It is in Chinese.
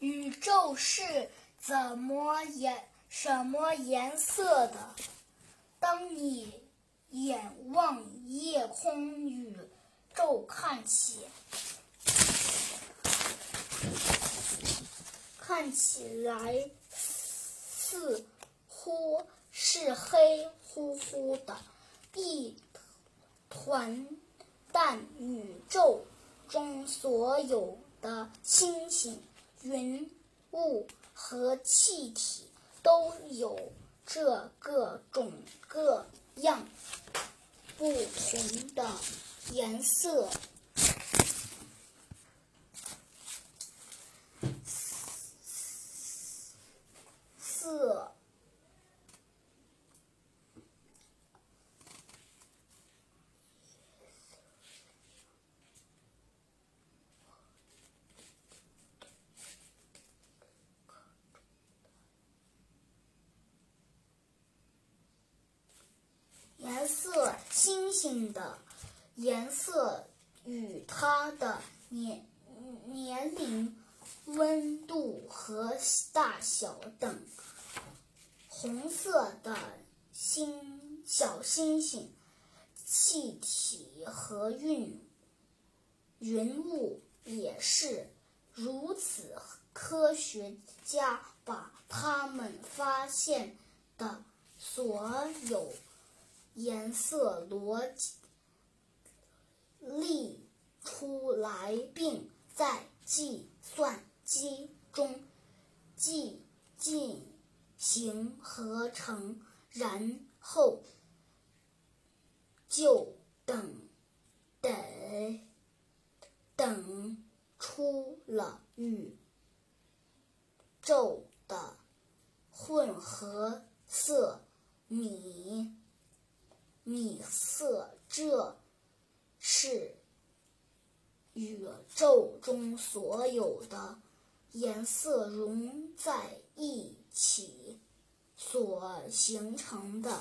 宇宙是怎么颜什么颜色的？当你眼望夜空，宇宙看起看起来似乎是黑乎乎的一团，但宇宙中所有的星星。云雾和气体都有这各种各样不同的颜色。色星的颜色与它的年年龄、温度和大小等。红色的星小星星、气体和云云雾也是如此。科学家把他们发现的所有。颜色逻辑列出来，并在计算机中进进行合成，然后就等等等出了宇宙的混合色米。米色，这是宇宙中所有的颜色融在一起所形成的。